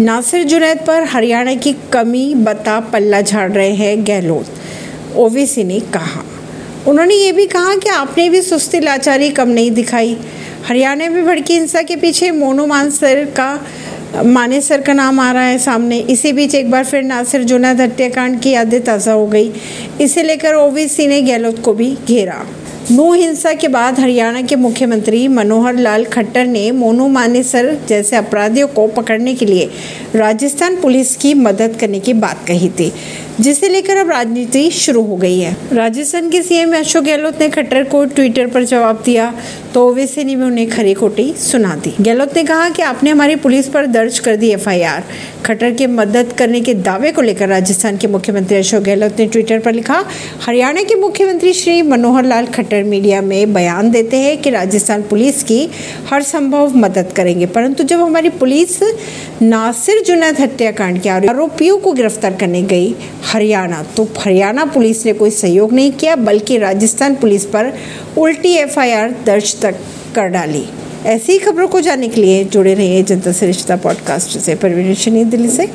नासिर जुनैद पर हरियाणा की कमी, बता पल्ला झाड़ रहे हैं गहलोत ओवैसी ने कहा। उन्होंने ये भी कहा कि आपने भी सुस्ती लाचारी कम नहीं दिखाई। हरियाणा में भड़की हिंसा के पीछे मोनू मानसर का मानेसर का नाम आ रहा है सामने। इसी बीच एक बार फिर नासिर जुनैद हत्याकांड की यादें ताज़ा हो गई। इसे लेकर ओवैसी ने गहलोत को भी घेरा। नू हिंसा के बाद हरियाणा के मुख्यमंत्री मनोहर लाल खट्टर ने मोनू मानेसर जैसे अपराधियों को पकड़ने के लिए राजस्थान पुलिस की मदद करने की बात कही थी, जिसे लेकर अब राजनीति शुरू हो गई है। राजस्थान के सीएम अशोक गहलोत ने खट्टर को ट्विटर पर जवाब दिया तो ओवैसी ने भी उन्हें खरी खोटी सुना दी। गहलोत ने कहा कि आपने हमारी पुलिस पर दर्ज कर दी एफआईआर खट्टर के मदद करने के दावे को लेकर राजस्थान के मुख्यमंत्री अशोक गहलोत ने ट्विटर पर लिखा, हरियाणा के मुख्यमंत्री श्री मनोहर लाल खट्टर मीडिया में बयान देते हैं कि राजस्थान पुलिस की हर संभव मदद करेंगे। परंतु जब हमारी पुलिस नासिर जुनैद हत्याकांड के आरोपियों को गिरफ़्तार करने गई हरियाणा तो हरियाणा पुलिस ने कोई सहयोग नहीं किया, बल्कि राजस्थान पुलिस पर उल्टी एफआईआर दर्ज तक कर डाली। ऐसी खबरों को जानने के लिए जुड़े रहिए जनता से रिश्ता पॉडकास्ट से। परवीन दिल्ली से।